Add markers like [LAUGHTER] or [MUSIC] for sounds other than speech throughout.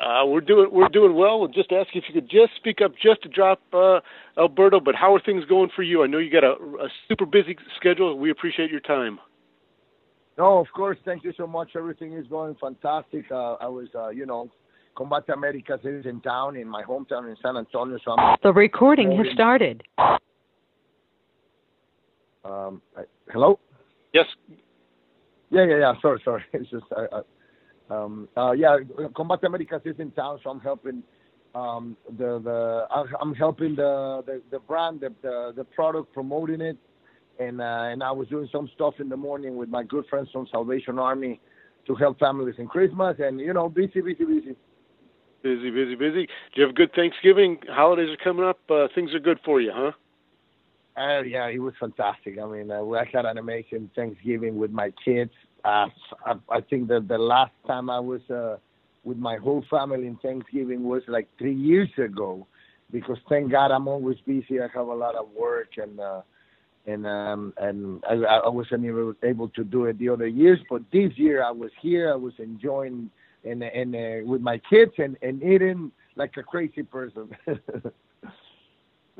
Uh, we're doing we're doing well. We'll just ask if you could just speak up just to drop uh, Alberto. But how are things going for you? I know you got a, a super busy schedule. We appreciate your time. No, of course. Thank you so much. Everything is going fantastic. Uh, I was, uh, you know, Combate Americas is in town, in my hometown in San Antonio. So I'm the recording has started. Um, hello. Yes. Yeah, yeah, yeah. Sorry, sorry. [LAUGHS] It's just I, um, uh, yeah, Combate Americas is in town, so I'm helping um, the the I'm helping the the, the brand, the, the, the product, promoting it, and uh, and I was doing some stuff in the morning with my good friends from Salvation Army to help families in Christmas, and you know, busy, busy, busy. Busy, busy, busy. Do you have a good Thanksgiving? Holidays are coming up. Uh, things are good for you, huh? Uh, yeah, it was fantastic. I mean, uh, I had an amazing Thanksgiving with my kids. Uh, I, I think that the last time I was uh, with my whole family in Thanksgiving was like three years ago, because thank God I'm always busy. I have a lot of work and uh, and um, and I, I wasn't able, able to do it the other years, but this year I was here. I was enjoying and and uh, with my kids and and eating like a crazy person. [LAUGHS]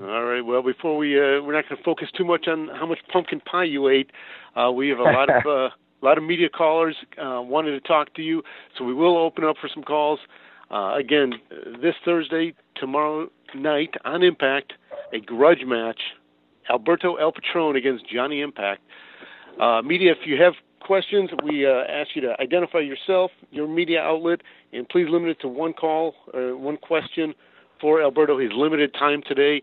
All right. Well, before we uh, we're not going to focus too much on how much pumpkin pie you ate. Uh, we have a lot of [LAUGHS] uh, a lot of media callers uh, wanted to talk to you, so we will open up for some calls. Uh, again, this Thursday, tomorrow night on Impact, a grudge match. Alberto El Patron against Johnny Impact. Uh, media, if you have questions, we uh, ask you to identify yourself, your media outlet, and please limit it to one call, uh, one question for Alberto. His limited time today.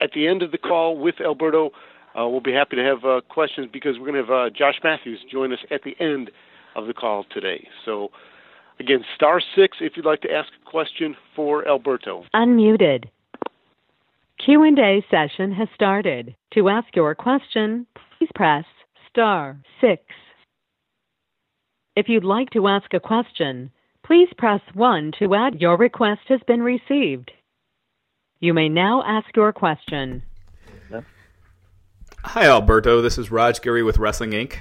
At the end of the call with Alberto, uh, we'll be happy to have uh, questions because we're going to have uh, Josh Matthews join us at the end of the call today. So, again, star six if you'd like to ask a question for Alberto. Unmuted. Q&A session has started. To ask your question, please press star six. If you'd like to ask a question, please press 1 to add your request has been received. You may now ask your question. Hi, Alberto. This is Raj Giri with Wrestling Inc.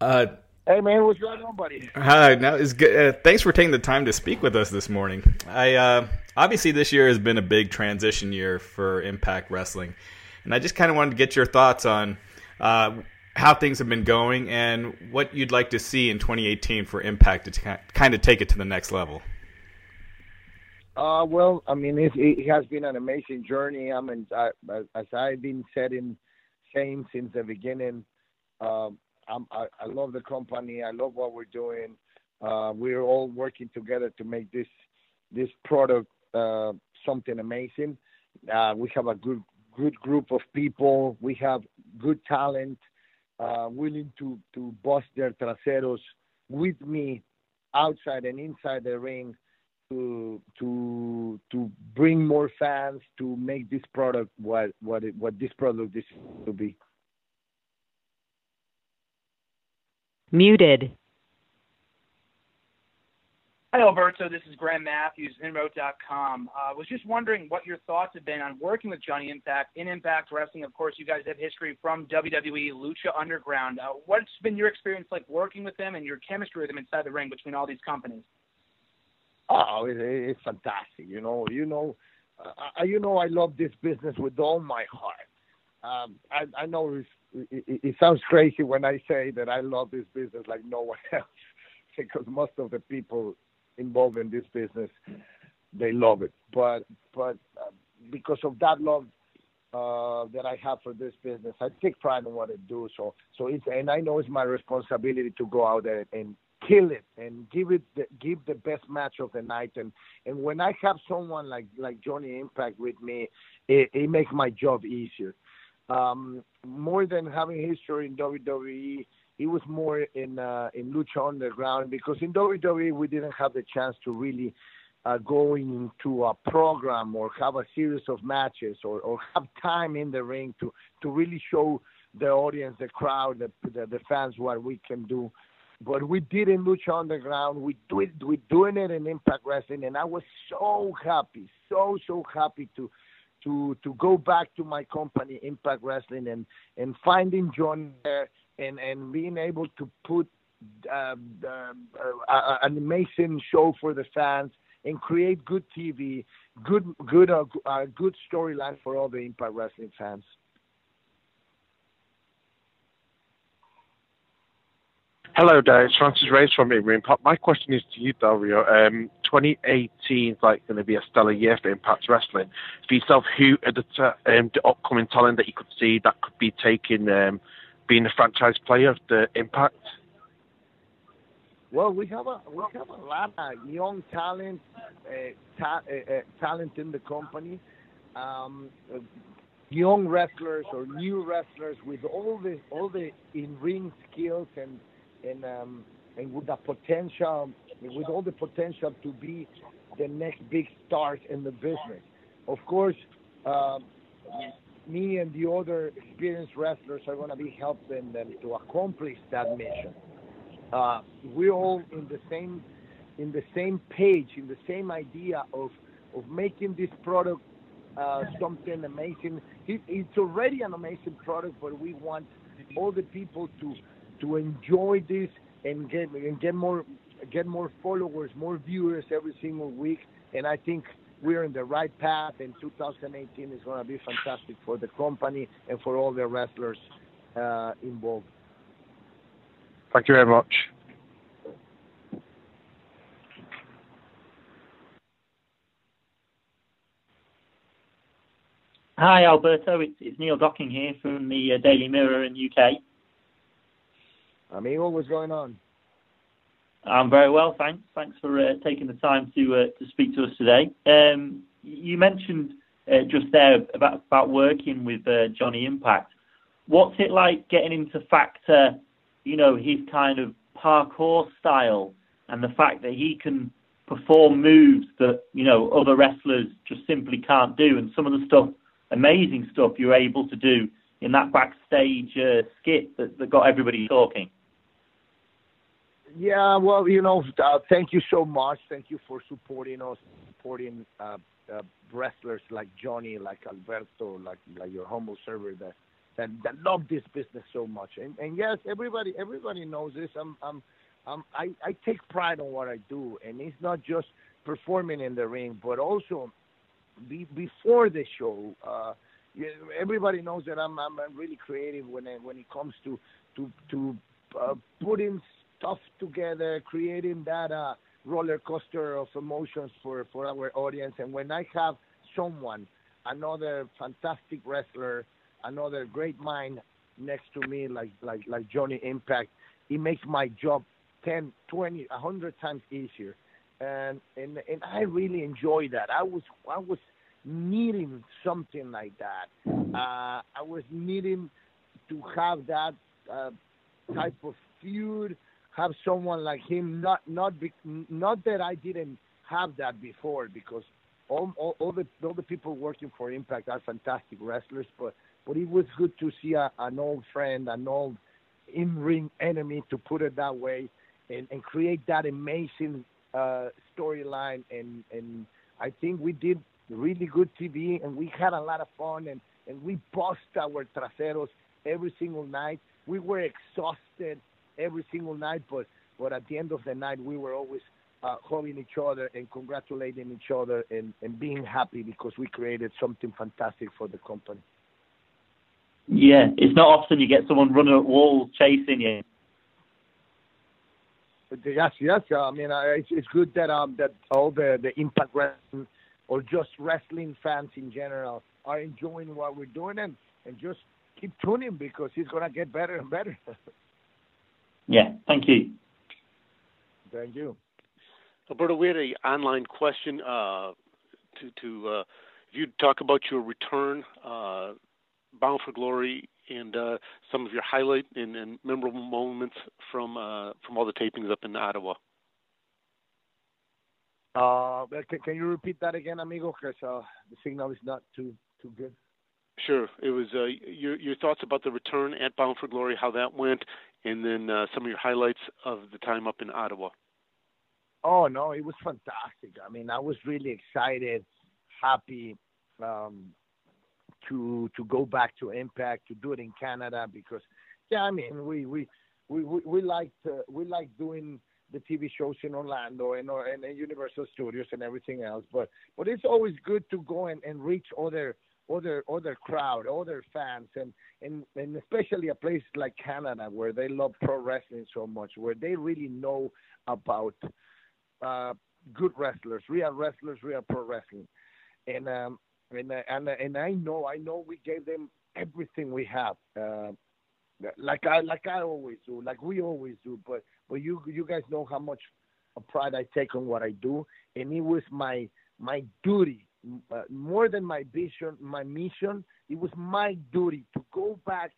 Uh, hey, man, what's going on, buddy? Hi. Now is good. Uh, thanks for taking the time to speak with us this morning. I uh, obviously this year has been a big transition year for Impact Wrestling, and I just kind of wanted to get your thoughts on uh, how things have been going and what you'd like to see in 2018 for Impact to kind of take it to the next level. Uh, well, I mean, it, it has been an amazing journey. I mean, I, as I've been saying, saying since the beginning, um, I, I love the company. I love what we're doing. Uh, we're all working together to make this this product uh, something amazing. Uh, we have a good good group of people. We have good talent, uh, willing to to bust their traseros with me outside and inside the ring to to to bring more fans to make this product what what it, what this product is to be. Muted. Hi, Alberto. This is Graham Matthews, Inroad.com. I uh, was just wondering what your thoughts have been on working with Johnny Impact in Impact Wrestling. Of course, you guys have history from WWE, Lucha Underground. Uh, what's been your experience like working with them and your chemistry with them inside the ring between all these companies? Oh, it, it's fantastic. You know, you know, uh, you know, I love this business with all my heart. Um, I, I know it, it sounds crazy when I say that I love this business like no one [LAUGHS] else, because most of the people involved in this business they love it. But but uh, because of that love uh, that I have for this business, I take pride in what I do. So so it's and I know it's my responsibility to go out there and kill it and give it the, give the best match of the night and and when I have someone like like Johnny Impact with me it, it makes my job easier um more than having history in WWE he was more in uh, in Lucha Underground because in WWE we didn't have the chance to really uh, go into a program or have a series of matches or, or have time in the ring to to really show the audience, the crowd, the, the, the fans what we can do. But we did in Lucha Underground. We do it. We're doing it in Impact Wrestling, and I was so happy, so so happy to to to go back to my company, Impact Wrestling, and and finding John there and and being able to put uh, uh, uh, an amazing show for the fans and create good TV, good good uh, good storyline for all the Impact Wrestling fans. Hello there, it's Francis Reyes from Impact. My question is to you, Dario. Um, 2018 is like going to be a stellar year for Impact Wrestling. For yourself, who are the, um, the upcoming talent that you could see that could be taking um, being a franchise player of the Impact? Well, we have a we have a lot of young talent, uh, ta- uh, uh, talent in the company. Um, young wrestlers or new wrestlers with all the all the in ring skills and and um, and with the potential, with all the potential to be the next big stars in the business. Of course, uh, me and the other experienced wrestlers are going to be helping them to accomplish that mission. Uh, we're all in the same in the same page, in the same idea of of making this product uh, something amazing. It, it's already an amazing product, but we want all the people to to enjoy this and get and get more get more followers, more viewers every single week. And I think we're in the right path. And 2018 is going to be fantastic for the company and for all the wrestlers uh, involved. Thank you very much. Hi, Alberto. It's, it's Neil Docking here from the uh, Daily Mirror in UK. Amigo, what's going on? I'm very well, thanks. Thanks for uh, taking the time to uh, to speak to us today. Um, you mentioned uh, just there about about working with uh, Johnny Impact. What's it like getting into factor, you know, his kind of parkour style and the fact that he can perform moves that you know other wrestlers just simply can't do, and some of the stuff, amazing stuff, you're able to do in that backstage uh, skit that, that got everybody talking. Yeah, well, you know, uh, thank you so much. Thank you for supporting us, supporting uh, uh, wrestlers like Johnny, like Alberto, like like your humble server that that, that love this business so much. And and yes, everybody everybody knows this. I'm I'm, I'm I I take pride on what I do, and it's not just performing in the ring, but also be, before the show. Uh, everybody knows that I'm I'm really creative when it, when it comes to to to uh, putting stuff together, creating that uh, roller coaster of emotions for, for our audience. And when I have someone, another fantastic wrestler, another great mind next to me, like like like Johnny Impact, it makes my job 10, 20, 100 times easier. And and and I really enjoy that. I was I was needing something like that. Uh, I was needing to have that uh, type of feud have someone like him. Not not be, not that I didn't have that before, because all, all, all the all the people working for Impact are fantastic wrestlers, but but it was good to see a, an old friend, an old in-ring enemy, to put it that way, and, and create that amazing uh, storyline. And and I think we did really good TV, and we had a lot of fun, and and we bust our traseros every single night. We were exhausted every single night, but but at the end of the night, we were always uh, hugging each other and congratulating each other and, and being happy because we created something fantastic for the company. Yeah, it's not often you get someone running at walls chasing you. Yes, yes. I mean, it's, it's good that um that all the the Impact Wrestling or just wrestling fans in general are enjoying what we're doing and and just keep tuning because it's gonna get better and better. [LAUGHS] Yeah. Thank you. Thank you. Alberto, we had an online question uh, to to uh, if you talk about your return, uh, Bound for Glory and uh, some of your highlight and, and memorable moments from uh, from all the tapings up in Ottawa. Uh, can, can you repeat that again, amigo? Because uh, the signal is not too too good. Sure. It was uh, your your thoughts about the return at Bound for Glory, how that went, and then uh, some of your highlights of the time up in Ottawa. Oh no, it was fantastic. I mean, I was really excited, happy um, to to go back to Impact to do it in Canada because, yeah, I mean, we we we we, we like we like doing the TV shows in Orlando and and, and Universal Studios and everything else. But but it's always good to go and, and reach other other other crowd, other fans, and and and especially a place like Canada where they love pro wrestling so much, where they really know about uh, good wrestlers, real wrestlers, real pro wrestling, and um and and and I know I know we gave them everything we have. Uh, like I like I always do, like we always do. But but you you guys know how much pride I take on what I do, and it was my my duty uh, more than my vision, my mission. It was my duty to go back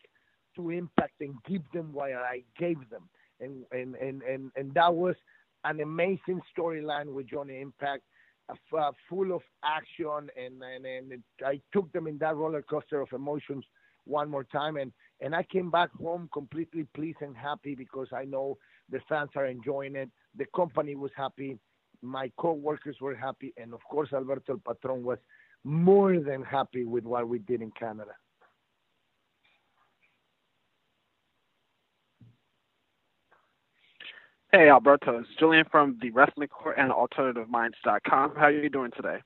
to Impact and give them what I gave them, and and and and, and that was an amazing storyline with Johnny Impact, uh, full of action, and and and it, I took them in that roller coaster of emotions one more time, and and I came back home completely pleased and happy because I know the fans are enjoying it, the company was happy, my co-workers were happy, and of course Alberto El Patron was more than happy with what we did in Canada. Hey Alberto, it's Julian from the Wrestling Court and AlternativeMinds.com. How are you doing today?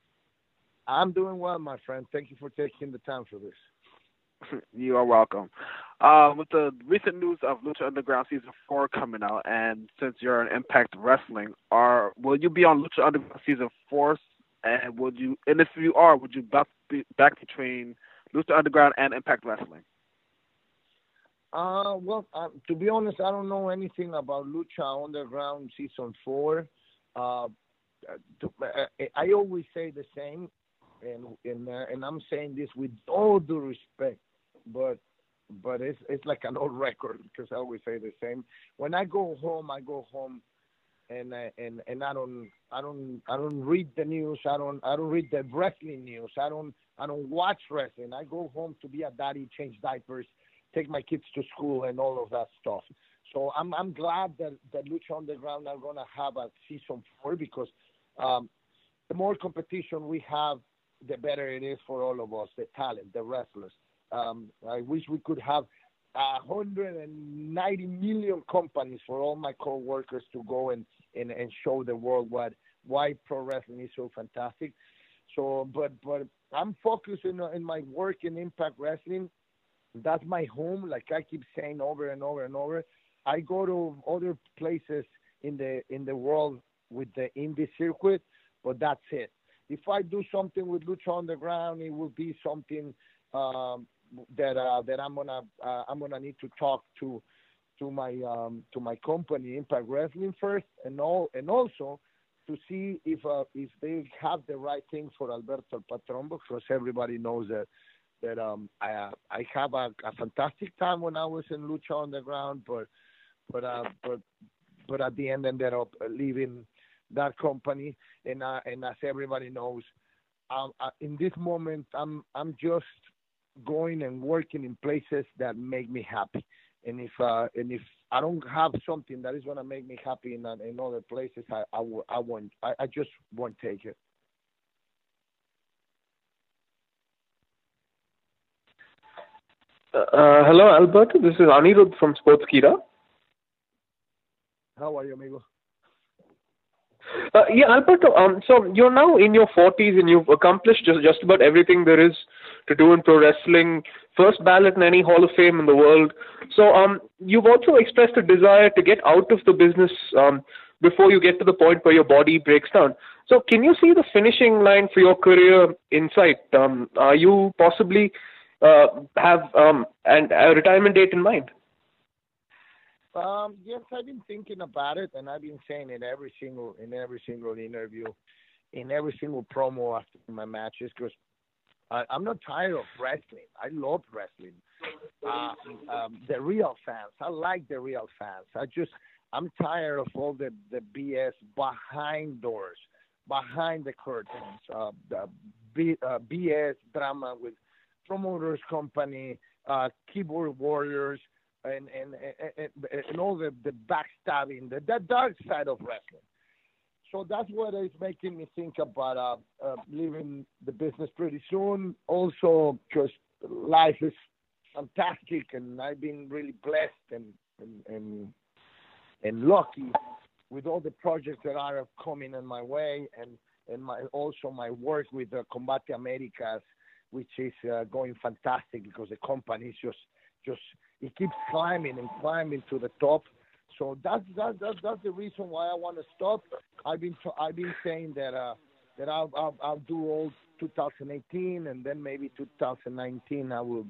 I'm doing well, my friend. Thank you for taking the time for this. [LAUGHS] you are welcome. Uh, with the recent news of Lucha Underground season four coming out, and since you're an Impact Wrestling, are will you be on Lucha Underground season four? And would you, and if you are, would you back be, back between Lucha Underground and Impact Wrestling? Uh, well, uh, to be honest, I don't know anything about Lucha Underground season four. Uh, to, uh, I always say the same, and and uh, and I'm saying this with all due respect, but but it's it's like an old record because I always say the same. When I go home, I go home, and uh, and and I don't I don't I don't read the news. I don't I don't read the wrestling news. I don't I don't watch wrestling. I go home to be a daddy, change diapers, take my kids to school, and all of that stuff. So I'm I'm glad that that Lucha Underground are gonna have a season four because um, the more competition we have, the better it is for all of us, the talent, the wrestlers. Um, I wish we could have 190 million companies for all my co-workers to go and, and, and show the world what why pro wrestling is so fantastic. So, but but I'm focused in, in my work in Impact Wrestling. That's my home. Like I keep saying over and over and over. I go to other places in the in the world with the indie circuit, but that's it. If I do something with Lucha Underground, it will be something um, that uh, that I'm gonna uh, I'm gonna need to talk to to my um, to my company Impact Wrestling first, and all and also to see if uh, if they have the right thing for Alberto Patron, because everybody knows that that um, I I have a, a fantastic time when I was in Lucha Underground, but but uh, but but at the end ended up leaving that company, and uh, and as everybody knows, um, uh, in this moment I'm I'm just going and working in places that make me happy. And if uh, and if I don't have something that is gonna make me happy in in other places, I I, will, I won't. I, I just won't take it. Uh, hello, Alberto. This is Anirudh from Sportskeeda. How are you, amigo? Uh, yeah, Alberto. Um, so you're now in your 40s and you've accomplished just just about everything there is to do in pro wrestling. First ballot in any Hall of Fame in the world. So um, you've also expressed a desire to get out of the business um, before you get to the point where your body breaks down. So can you see the finishing line for your career in sight? Um, are you possibly uh, have um, an, a retirement date in mind? Um, yes, I've been thinking about it, and I've been saying it every single in every single interview, in every single promo after my matches, because I'm not tired of wrestling. I love wrestling. Uh, um, the real fans. I like the real fans. I just I'm tired of all the the BS behind doors, behind the curtains, uh, the B, uh, BS drama with promoters company, uh, keyboard warriors, and and and, and all the the backstabbing, the, the dark side of wrestling. So that's what is making me think about uh, uh, leaving the business pretty soon. Also, just life is fantastic, and I've been really blessed and and and, and lucky with all the projects that are coming in my way, and and my also my work with uh, Combate Americas, which is uh, going fantastic because the company is just just it keeps climbing and climbing to the top. So that's that's that's, that's the reason why I want to stop. I've been I've been saying that uh that I'll I'll, I'll do all 2018 and then maybe 2019 I will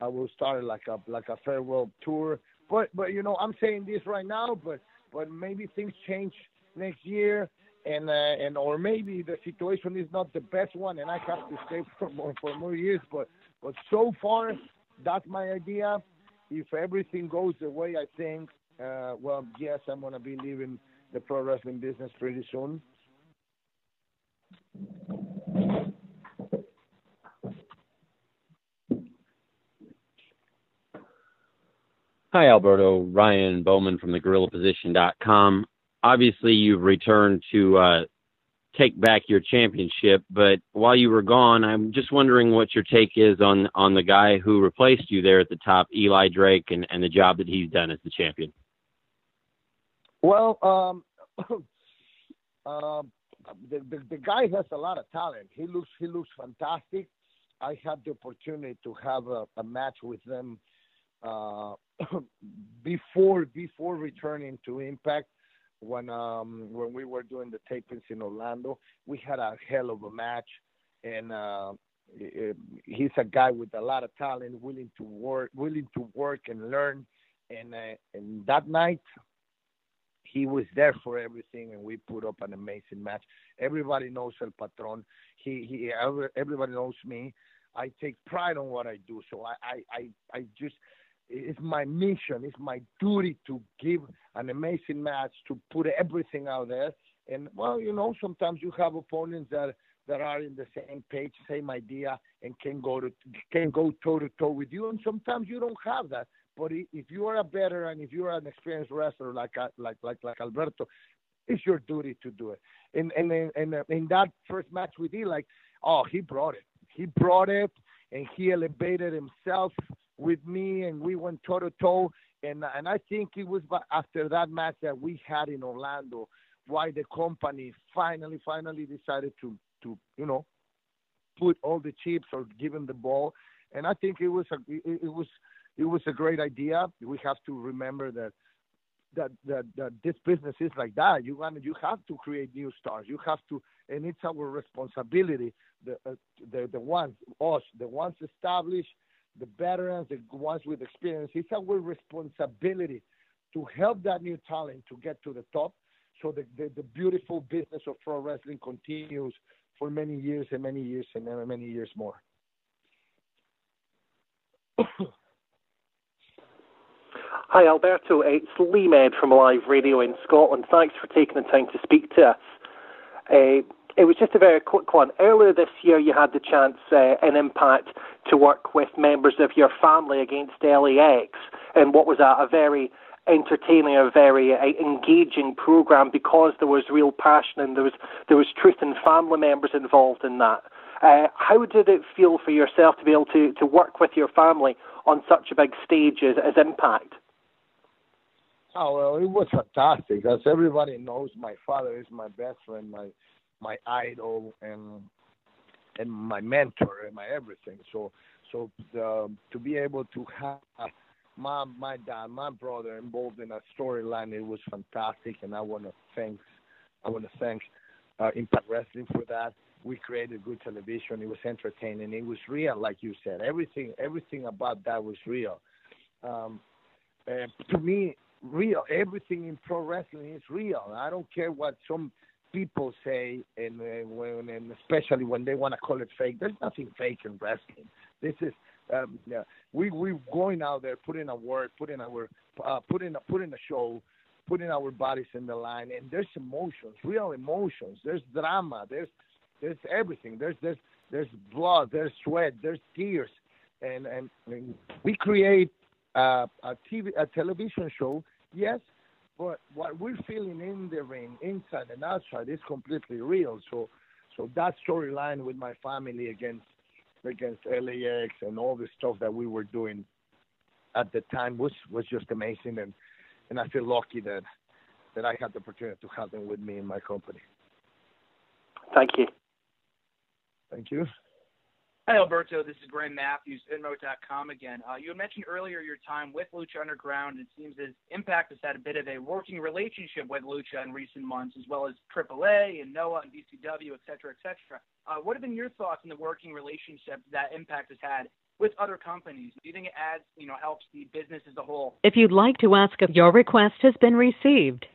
I will start like a like a farewell tour. But but you know I'm saying this right now, but but maybe things change next year and uh, and or maybe the situation is not the best one and I have to stay [LAUGHS] for more for more years. But but so far that's my idea. If everything goes the way I think, uh, well, yes, I'm gonna be leaving the pro wrestling business pretty soon. Hi, Alberto. Ryan Bowman from the GorillaPosition.com. Obviously, you've returned to uh, take back your championship, but while you were gone, I'm just wondering what your take is on on the guy who replaced you there at the top, Eli Drake, and, and the job that he's done as the champion. Well, um, uh, [COUGHS] the, the the guy has a lot of talent. He looks he looks fantastic. I had the opportunity to have a, a match with them uh, [COUGHS] before before returning to Impact when um when we were doing the tapings in Orlando. We had a hell of a match, and uh, he's a guy with a lot of talent, willing to work, willing to work and learn. And uh, and that night, he was there for everything, and we put up an amazing match. Everybody knows El Patron. He he. Everybody knows me. I take pride on what I do. So I I I, I just it's my mission, it's my duty to give an amazing match, to put everything out there. And well, you know, sometimes you have opponents that that are in the same page, same idea, and can go to can go toe to toe with you. And sometimes you don't have that. But if you are a veteran, if you are an experienced wrestler like uh, like like like Alberto, it's your duty to do it. And and and in that first match with Eli, oh, he brought it. He brought it, and he elevated himself with me, and we went toe to toe. And and I think it was after that match that we had in Orlando why the company finally finally decided to to you know put all the chips or give him the ball. And I think it was a it, it was it was a great idea. We have to remember that that that, that this business is like that. You want you have to create new stars. You have to, and it's our responsibility. The uh, the the ones us, the ones established the veterans, the ones with experience. It's our responsibility to help that new talent to get to the top so the, the, the beautiful business of pro wrestling continues for many years and many years and many years more. [COUGHS] Hi, Alberto. It's Lee Med from Live Radio in Scotland. Thanks for taking the time to speak to us. Uh, it was just a very quick one. Earlier this year, you had the chance uh, in Impact to work with members of your family against LAX, and what was a, a very entertaining, a very uh, engaging program because there was real passion and there was there was truth and family members involved in that. Uh, how did it feel for yourself to be able to, to work with your family on such a big stage as, as Impact? Oh well, it was fantastic. As everybody knows, my father is my best friend, my my idol and and my mentor and my everything. So so the, to be able to have my my dad, my brother involved in a storyline, it was fantastic, and I want to thank I want to thank uh, Impact Wrestling for that. We created good television. It was entertaining. It was real, like you said. Everything everything about that was real. Um, and to me, real. Everything in pro wrestling is real. I don't care what some people say, and uh, when, and especially when they want to call it fake, there's nothing fake in wrestling. This is um, yeah, we we going out there, putting a work, putting our uh, putting a, putting a show, putting our bodies in the line, and there's emotions, real emotions. There's drama. There's there's everything. There's there's there's blood. There's sweat. There's tears, and and, and we create uh, a TV a television show. Yes, but what we're feeling in the ring, inside and outside, is completely real. So so that storyline with my family against against LAX and all the stuff that we were doing at the time was was just amazing and and I feel lucky that that I had the opportunity to have them with me in my company. Thank you. Thank you. Hi, Alberto. This is Graham Matthews, Inmo.com again. Uh, you had mentioned earlier your time with Lucha Underground. It seems as Impact has had a bit of a working relationship with Lucha in recent months, as well as AAA and Noah and DCW, et cetera, et cetera. Uh, what have been your thoughts on the working relationship that Impact has had with other companies? Do you think it adds, you know, helps the business as a whole? If you'd like to ask if your request has been received.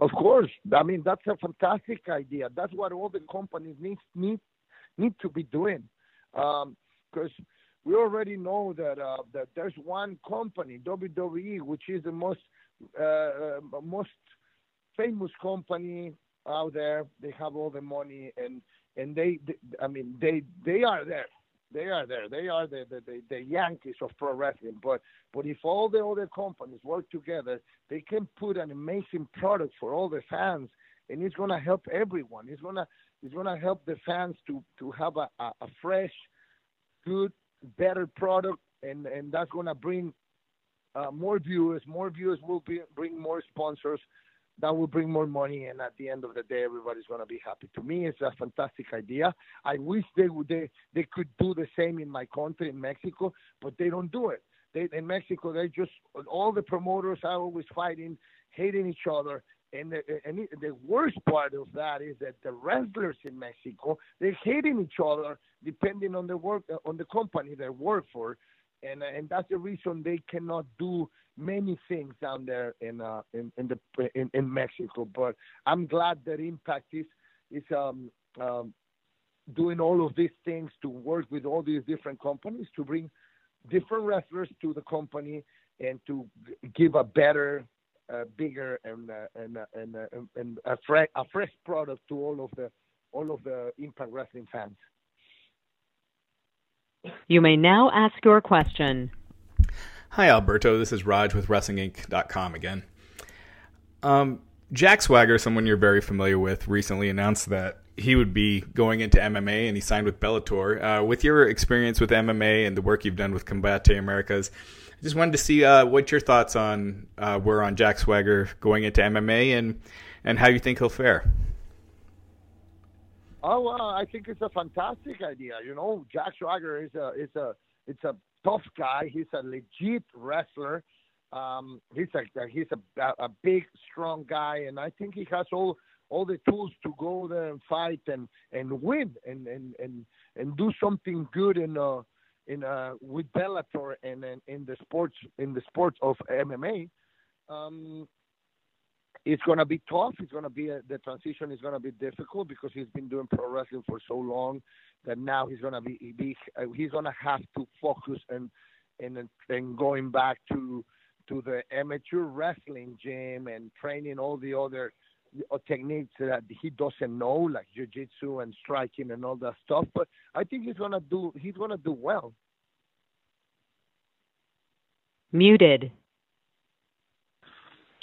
Of course. I mean, that's a fantastic idea. That's what all the companies need need need to be doing because um, we already know that uh, that there's one company, WWE, which is the most uh, uh, most famous company out there. They have all the money, and and they, they I mean, they they are there. They are there. They are the, the, the, the Yankees of pro wrestling. But but if all the other companies work together, they can put an amazing product for all the fans, and it's gonna help everyone. It's gonna it's going to help the fans to to have a, a, a fresh, good, better product, and and that's going to bring uh, more viewers. More viewers will be, bring more sponsors. That will bring more money, and at the end of the day, everybody's going to be happy. To me, it's a fantastic idea. I wish they would they they could do the same in my country, in Mexico, but they don't do it. They, in Mexico, they just all the promoters are always fighting, hating each other, and the, and the worst part of that is that the wrestlers in Mexico they're hating each other depending on the work on the company they work for, and and that's the reason they cannot do many things down there in uh in in the in, in Mexico. But I'm glad that Impact is is um um doing all of these things to work with all these different companies to bring different wrestlers to the company and to give a better uh, bigger and uh, and uh, and uh, and a, fresh a fresh product to all of the all of the Impact Wrestling fans. You may now ask your question. Hi, Alberto. This is Raj with WrestlingInc.com again. Um, Jack Swagger, someone you're very familiar with, recently announced that he would be going into MMA and he signed with Bellator. Uh, with your experience with MMA and the work you've done with Combate Americas, I just wanted to see uh, what your thoughts on uh, were on Jack Swagger going into MMA and and how you think he'll fare. Oh, uh, I think it's a fantastic idea. You know, Jack Swagger is a is a it's a tough guy. He's a legit wrestler. Um, he's a he's a, a big, strong guy, and I think he has all all the tools to go there and fight and and win and and and, and do something good in uh in uh, with Bellator and, and in the sports in the sports of MMA, um, it's to be tough. It's to be a, the transition is to be difficult because he's been doing pro wrestling for so long that now he's to be, be he's to have to focus and and and going back to to the amateur wrestling gym and training all the other techniques that he doesn't know, like jiu-jitsu and striking and all that stuff. But I think he's gonna do he's gonna do well. Muted.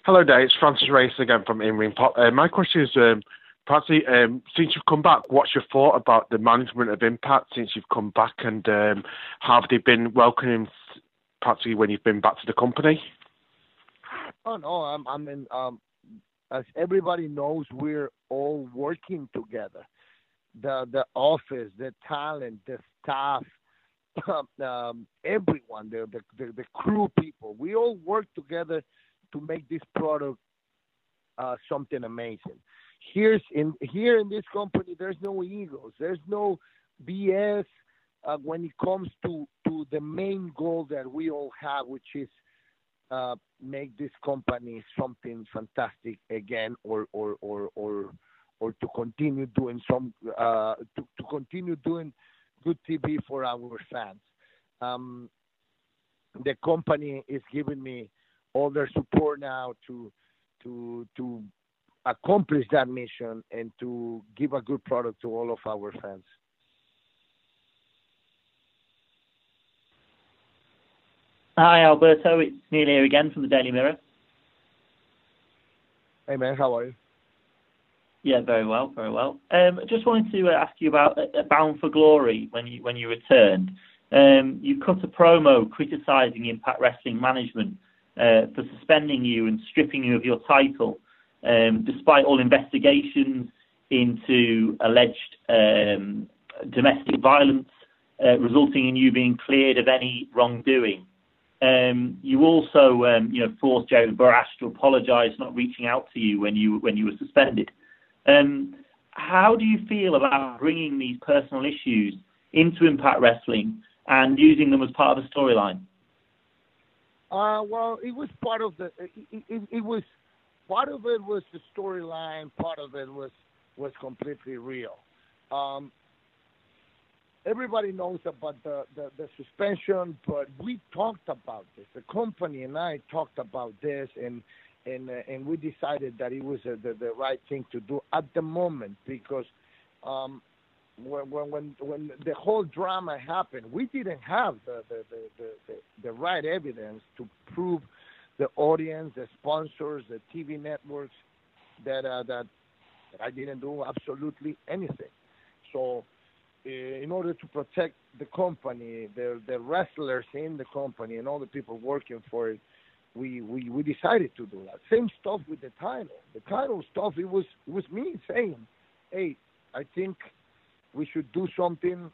Hello there, it's Francis Race again from In Pop. Uh, my question is, um, practically, um, since you've come back, what's your thought about the management of Impact since you've come back, and um, have they been welcoming practically when you've been back to the company? Oh no, I'm I'm in um, as everybody knows, we're all working together. The the office, the talent, the staff, um, everyone, the, the, the the crew people, we all work together to make this product uh, something amazing. Here's in here in this company, there's no egos, there's no BS uh, when it comes to to the main goal that we all have, which is uh, make this company something fantastic again, or or or or or to continue doing some uh, to, to continue doing good TV for our fans. Um, the company is giving me all their support now to to to accomplish that mission and to give a good product to all of our fans. Hi, Alberto. It's Neil here again from the Daily Mirror. Hey, man. How are you? Yeah, very well, very well. Um, I just wanted to uh, ask you about uh, Bound for Glory when you when you returned. Um, you cut a promo criticising Impact Wrestling management uh, for suspending you and stripping you of your title, um, despite all investigations into alleged um, domestic violence, uh, resulting in you being cleared of any wrongdoing. Um, you also, um, you know, forced Jeremy Borash to apologise for not reaching out to you when you when you were suspended. Um, how do you feel about bringing these personal issues into Impact Wrestling and using them as part of a storyline? Uh, well, it was part of the. It, it, it was part of it was the storyline. Part of it was was completely real. Um, everybody knows about the, the, the suspension, but we talked about this. The company and I talked about this, and and uh, and we decided that it was uh, the the right thing to do at the moment because um, when when when the whole drama happened, we didn't have the the the, the, the, right evidence to prove the audience, the sponsors, the TV networks that uh, that, that I didn't do absolutely anything. So in order to protect the company, the the wrestlers in the company, and all the people working for it, we we we decided to do that. Same stuff with the title. The title stuff. It was it was me saying, "Hey, I think we should do something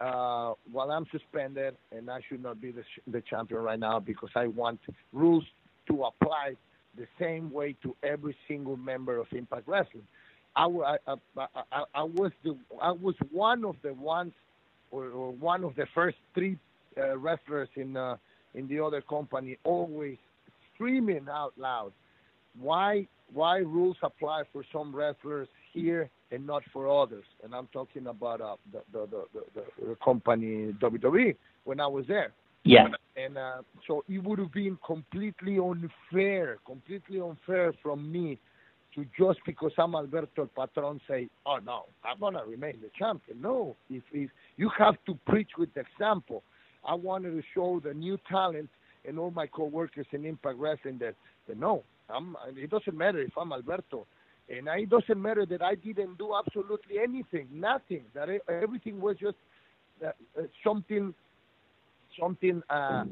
uh, while I'm suspended, and I should not be the the champion right now because I want rules to apply the same way to every single member of Impact Wrestling." I, I, I, I, was the I was one of the ones or, or one of the first three uh, wrestlers in uh, in the other company always screaming out loud why why rules apply for some wrestlers here and not for others? And I'm talking about uh, the, the, the, the, company WWE when I was there. Yeah. And uh, so it would have been completely unfair completely unfair from me to just because I'm Alberto Patron say, oh no, I'm gonna remain the champion. No, if if you have to preach with example. I wanted to show the new talent and all my coworkers in Impact Wrestling that, that no, I'm. It doesn't matter if I'm Alberto, and it doesn't matter that I didn't do absolutely anything, nothing. That everything was just uh, uh, something, something. Uh,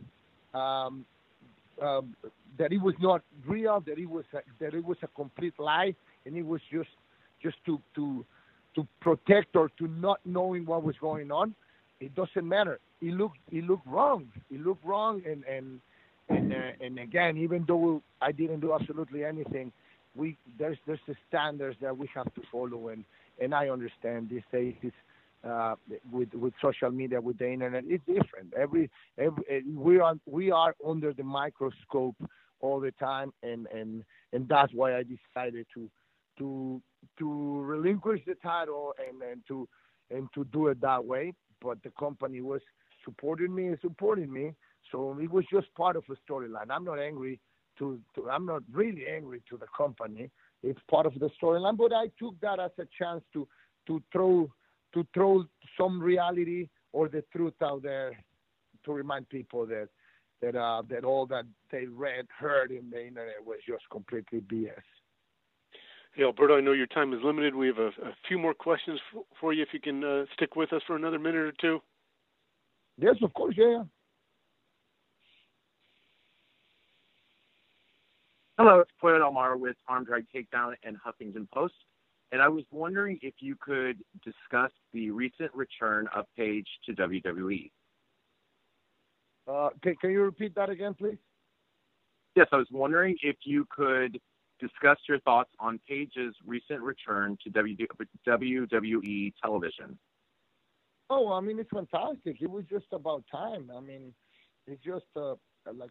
um, um, that it was not real, that it was a, that it was a complete lie, and it was just just to to to protect or to not knowing what was going on. It doesn't matter. It looked it looked wrong. It looked wrong, and and and uh, and again, even though I didn't do absolutely anything, we there's there's the standards that we have to follow, and and I understand these days it's uh, with with social media, with the internet, it's different. Every every eh, we are we are under the microscope all the time, and and and that's why I decided to to to relinquish the title and and to and to do it that way. But the company was supporting me and supporting me, so it was just part of a storyline. I'm not angry to, to I'm not really angry to the company. It's part of the storyline, but I took that as a chance to to throw to throw some reality or the truth out there to remind people that that uh, that all that they read, heard in the internet was just completely BS. Hey, Alberto, I know your time is limited. We have a, a few more questions f- for you. If you can uh, stick with us for another minute or two. Yes, of course. Yeah. Hello, it's Claire Delmar with Arm Drag Takedown and Huffington Post and I was wondering if you could discuss the recent return of Paige to WWE. Uh, can, can you repeat that again, please? Yes, I was wondering if you could discuss your thoughts on Paige's recent return to WWE television. Oh, I mean, it's fantastic. It was just about time. I mean, it's just uh, like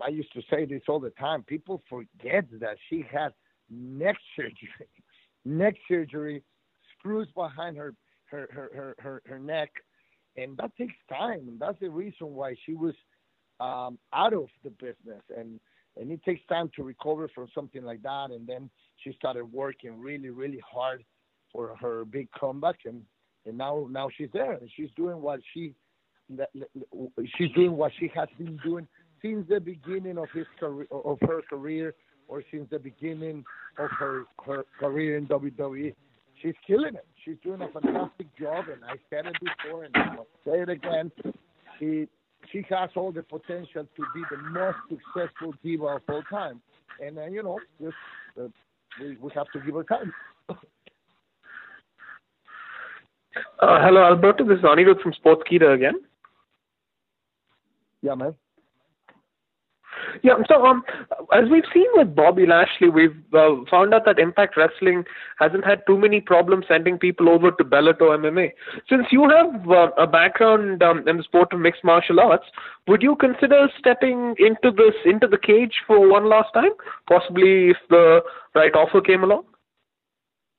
I used to say this all the time. People forget that she had neck surgery neck surgery, screws behind her her her her her, her neck, and that takes time. And That's the reason why she was um, out of the business, and and it takes time to recover from something like that. And then she started working really really hard for her big comeback, and and now now she's there, and she's doing what she she's doing what she has been doing since the beginning of his career of her career or since the beginning of her her career in WWE. She's killing it. She's doing a fantastic job, and I said it before, and I'll say it again. She she has all the potential to be the most successful diva of all time, and uh, you know, just uh, we we have to give her time. Uh, hello, Alberto. This is Anirudh from Sportskeeda again. Yeah, man. Yeah, so um, as we've seen with Bobby Lashley, we've uh, found out that Impact Wrestling hasn't had too many problems sending people over to Bellator MMA. Since you have uh, a background um, in the sport of mixed martial arts, would you consider stepping into this into the cage for one last time, possibly if the right offer came along?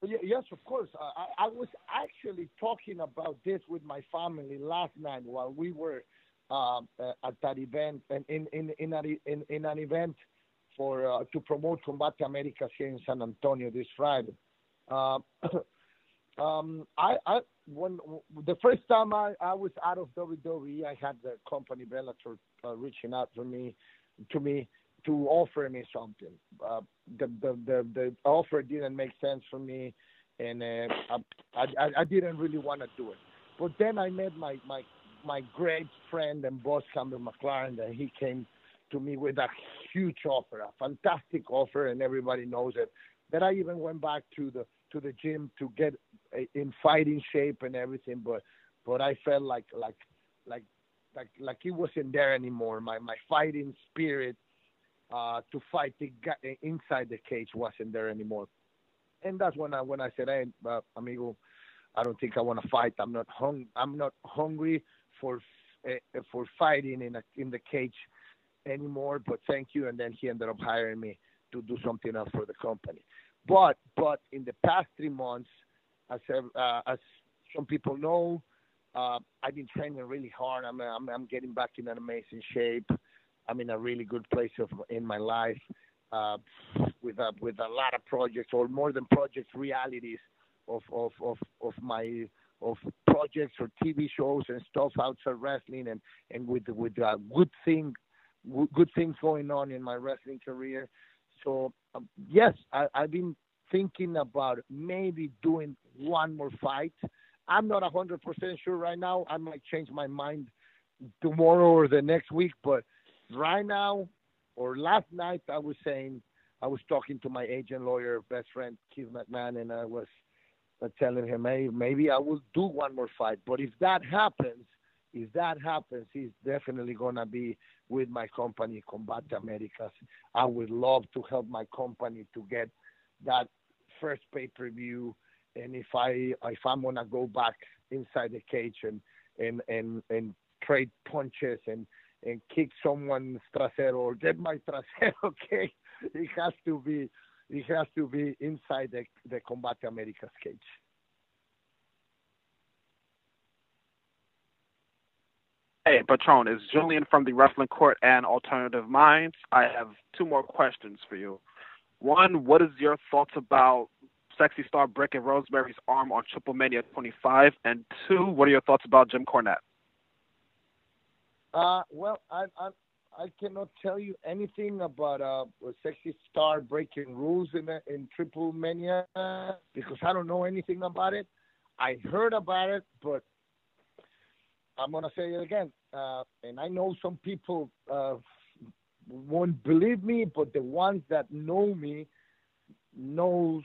Yes, of course. I, I was actually talking about this with my family last night while we were um, uh, at that event and in in in, a, in, in an event for uh, to promote Combate Americas here in San Antonio this Friday. Uh, [COUGHS] um, I, I when the first time I, I was out of WWE, I had the company Bellator uh, reaching out to me to me to offer me something. Uh, the, the the the offer didn't make sense for me, and uh, I, I I didn't really want to do it. But then I met my my my great friend and boss Campbell McLaren, and he came to me with a huge offer, a fantastic offer, and everybody knows it. That I even went back to the to the gym to get in fighting shape and everything, but but I felt like like like like like wasn't there anymore. My my fighting spirit uh, to fight the inside the cage wasn't there anymore, and that's when I when I said, "Hey, uh, amigo, I don't think I want to fight. I'm not hung. I'm not hungry for uh, for fighting in a, in the cage anymore. But thank you. And then he ended up hiring me to do something else for the company. But but in the past three months, as uh, as some people know, uh, I've been training really hard. I'm, I'm I'm getting back in an amazing shape. I'm in a really good place of in my life uh, with a with a lot of projects or more than projects, realities of of of, of my of projects or TV shows and stuff outside wrestling, and and with with uh, good thing, good things going on in my wrestling career. So um, yes, I, I've been thinking about maybe doing one more fight. I'm not a hundred percent sure right now. I might change my mind tomorrow or the next week, but right now or last night I was saying I was talking to my agent lawyer best friend Keith McMahon and I was Uh, telling him, hey, maybe I will do one more fight. But if that happens, if that happens, he's definitely gonna be with my company, Combate Americas. I would love to help my company to get that first pay per view. And if I if I'm gonna go back inside the cage and and and and trade punches and and kick someone's trasero or get my trasero, [LAUGHS] okay, it has to be it has to be inside the, the Combate Americas cage. Hey, Patron, it's Julian from the Wrestling Court and Alternative Minds. I have two more questions for you. One, what is your thoughts about Sexy Star breaking Rosemary's arm on Triple Mania 25? And two, what are your thoughts about Jim Cornette? Uh, well, I, I I cannot tell you anything about uh, a sexy star breaking rules in in Triple Mania because I don't know anything about it. I heard about it, but I'm gonna say it again. Uh, and I know some people uh, won't believe me, but the ones that know me knows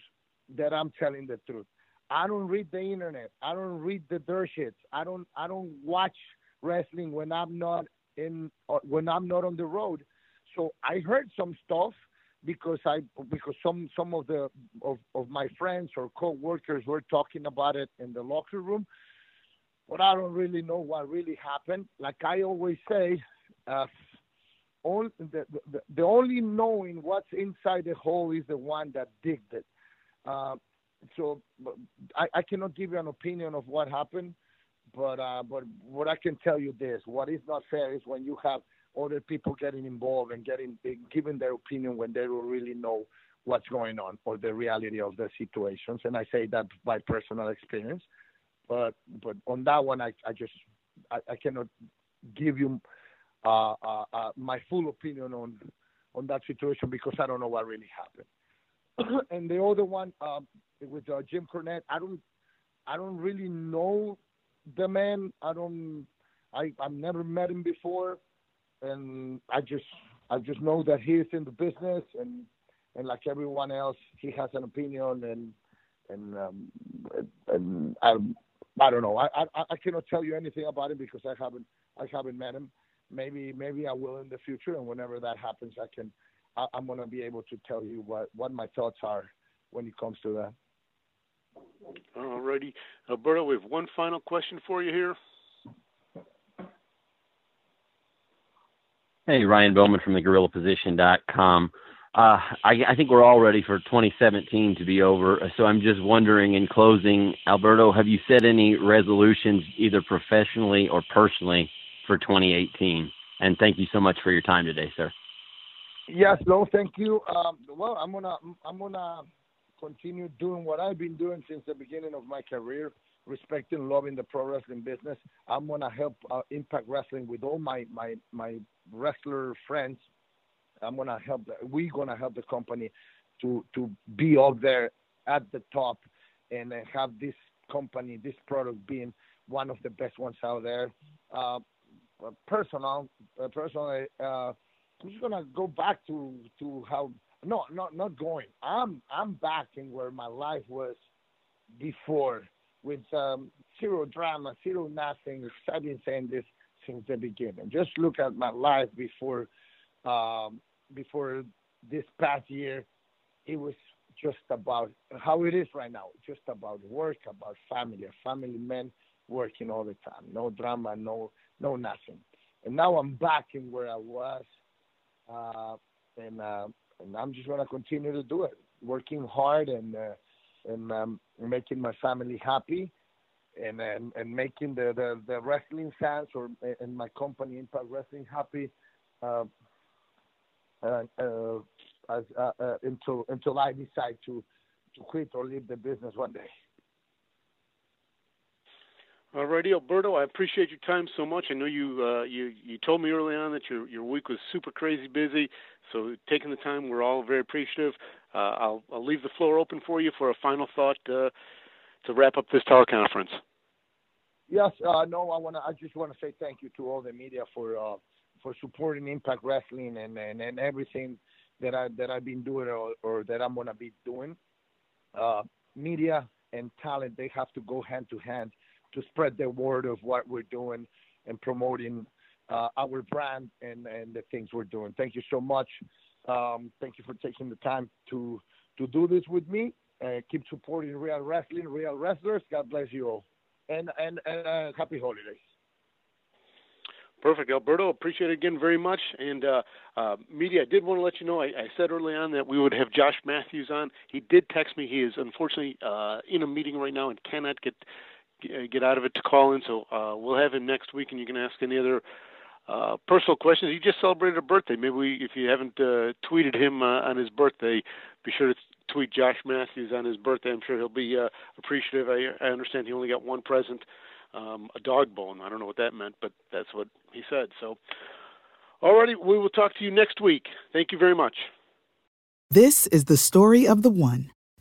that I'm telling the truth. I don't read the internet. I don't read the dirt sheets. I don't. I don't watch wrestling when I'm not in uh, when I'm not on the road. So I heard some stuff because I because some some of the of, of my friends or co-workers were talking about it in the locker room, but I don't really know what really happened. Like I always say, uh, only, the, the the only knowing what's inside the hole is the one that digged it. Uh, so I, I cannot give you an opinion of what happened, but uh, but what I can tell you this: what is not fair is when you have other people getting involved and getting giving their opinion when they don't really know what's going on or the reality of the situations. And I say that by personal experience. But but on that one, I, I just I, I cannot give you uh, uh, uh, my full opinion on on that situation because I don't know what really happened. [CLEARS THROAT] and the other one um, with uh, Jim Cornette, I don't I don't really know the man. I don't I I've never met him before, and I just I just know that he is in the business and and like everyone else, he has an opinion and and um, and I I don't know. I, I I cannot tell you anything about him because I haven't I haven't met him. Maybe maybe I will in the future, and whenever that happens, I can I, I'm gonna be able to tell you what what my thoughts are when it comes to that. Alrighty, Alberto, we have one final question for you here. Hey, Ryan Bowman from the GorillaPosition.com. Uh, I, I think we're all ready for 2017 to be over. So I'm just wondering, in closing, Alberto, have you set any resolutions, either professionally or personally, for 2018? And thank you so much for your time today, sir. Yes, no, thank you. Um, well, I'm gonna I'm gonna continue doing what I've been doing since the beginning of my career, respecting, loving the pro wrestling business. I'm gonna help uh, Impact Wrestling with all my my my wrestler friends I'm gonna help. We're gonna help the company to to be up there at the top and have this company, this product being one of the best ones out there. Uh, personal, uh, personally, uh, I'm just gonna go back to to how. No, not not going. I'm I'm back in where my life was before, with um, zero drama, zero nothing. I've been saying this since the beginning. Just look at my life before um, before this past year, it was just about how it is right now, just about work, about family, family man working all the time, no drama, no no nothing. And now I'm back in where I was, uh, and uh, and I'm just gonna continue to do it, working hard and uh, and um, making my family happy, and and, and making the, the the wrestling fans or and my company Impact Wrestling happy. Uh, uh, uh, as, uh, uh, until until I decide to to quit or leave the business one day. Alrighty, Alberto, I appreciate your time so much. I know you uh, you you told me early on that your your week was super crazy busy, so taking the time, we're all very appreciative. Uh, I'll I'll leave the floor open for you for a final thought uh, to wrap up this teleconference. Yes, uh, no, I want. I just want to say thank you to all the media for uh, for supporting Impact Wrestling and, and, and everything that I that I've been doing or, or that I'm gonna be doing. Uh, media and talent they have to go hand to hand to spread the word of what we're doing and promoting uh, our brand and, and the things we're doing. Thank you so much. Um, thank you for taking the time to to do this with me. Uh, keep supporting real wrestling, real wrestlers. God bless you all, and and, and uh, happy holidays. Perfect, Alberto. Appreciate it again very much. And uh, uh, media, I did want to let you know. I, I, said early on that we would have Josh Matthews on. He did text me. He is unfortunately uh, in a meeting right now and cannot get get out of it to call in. So uh, we'll have him next week, and you can ask any other uh, personal questions. He just celebrated a birthday. Maybe we, if you haven't uh, tweeted him on his birthday, be sure to tweet Josh Matthews on his birthday. I'm sure he'll be appreciative. I, I understand he only got one present um, a dog bone. I don't know what that meant, but that's what he said. So, alrighty, we will talk to you next week. Thank you very much. This is the story of the one.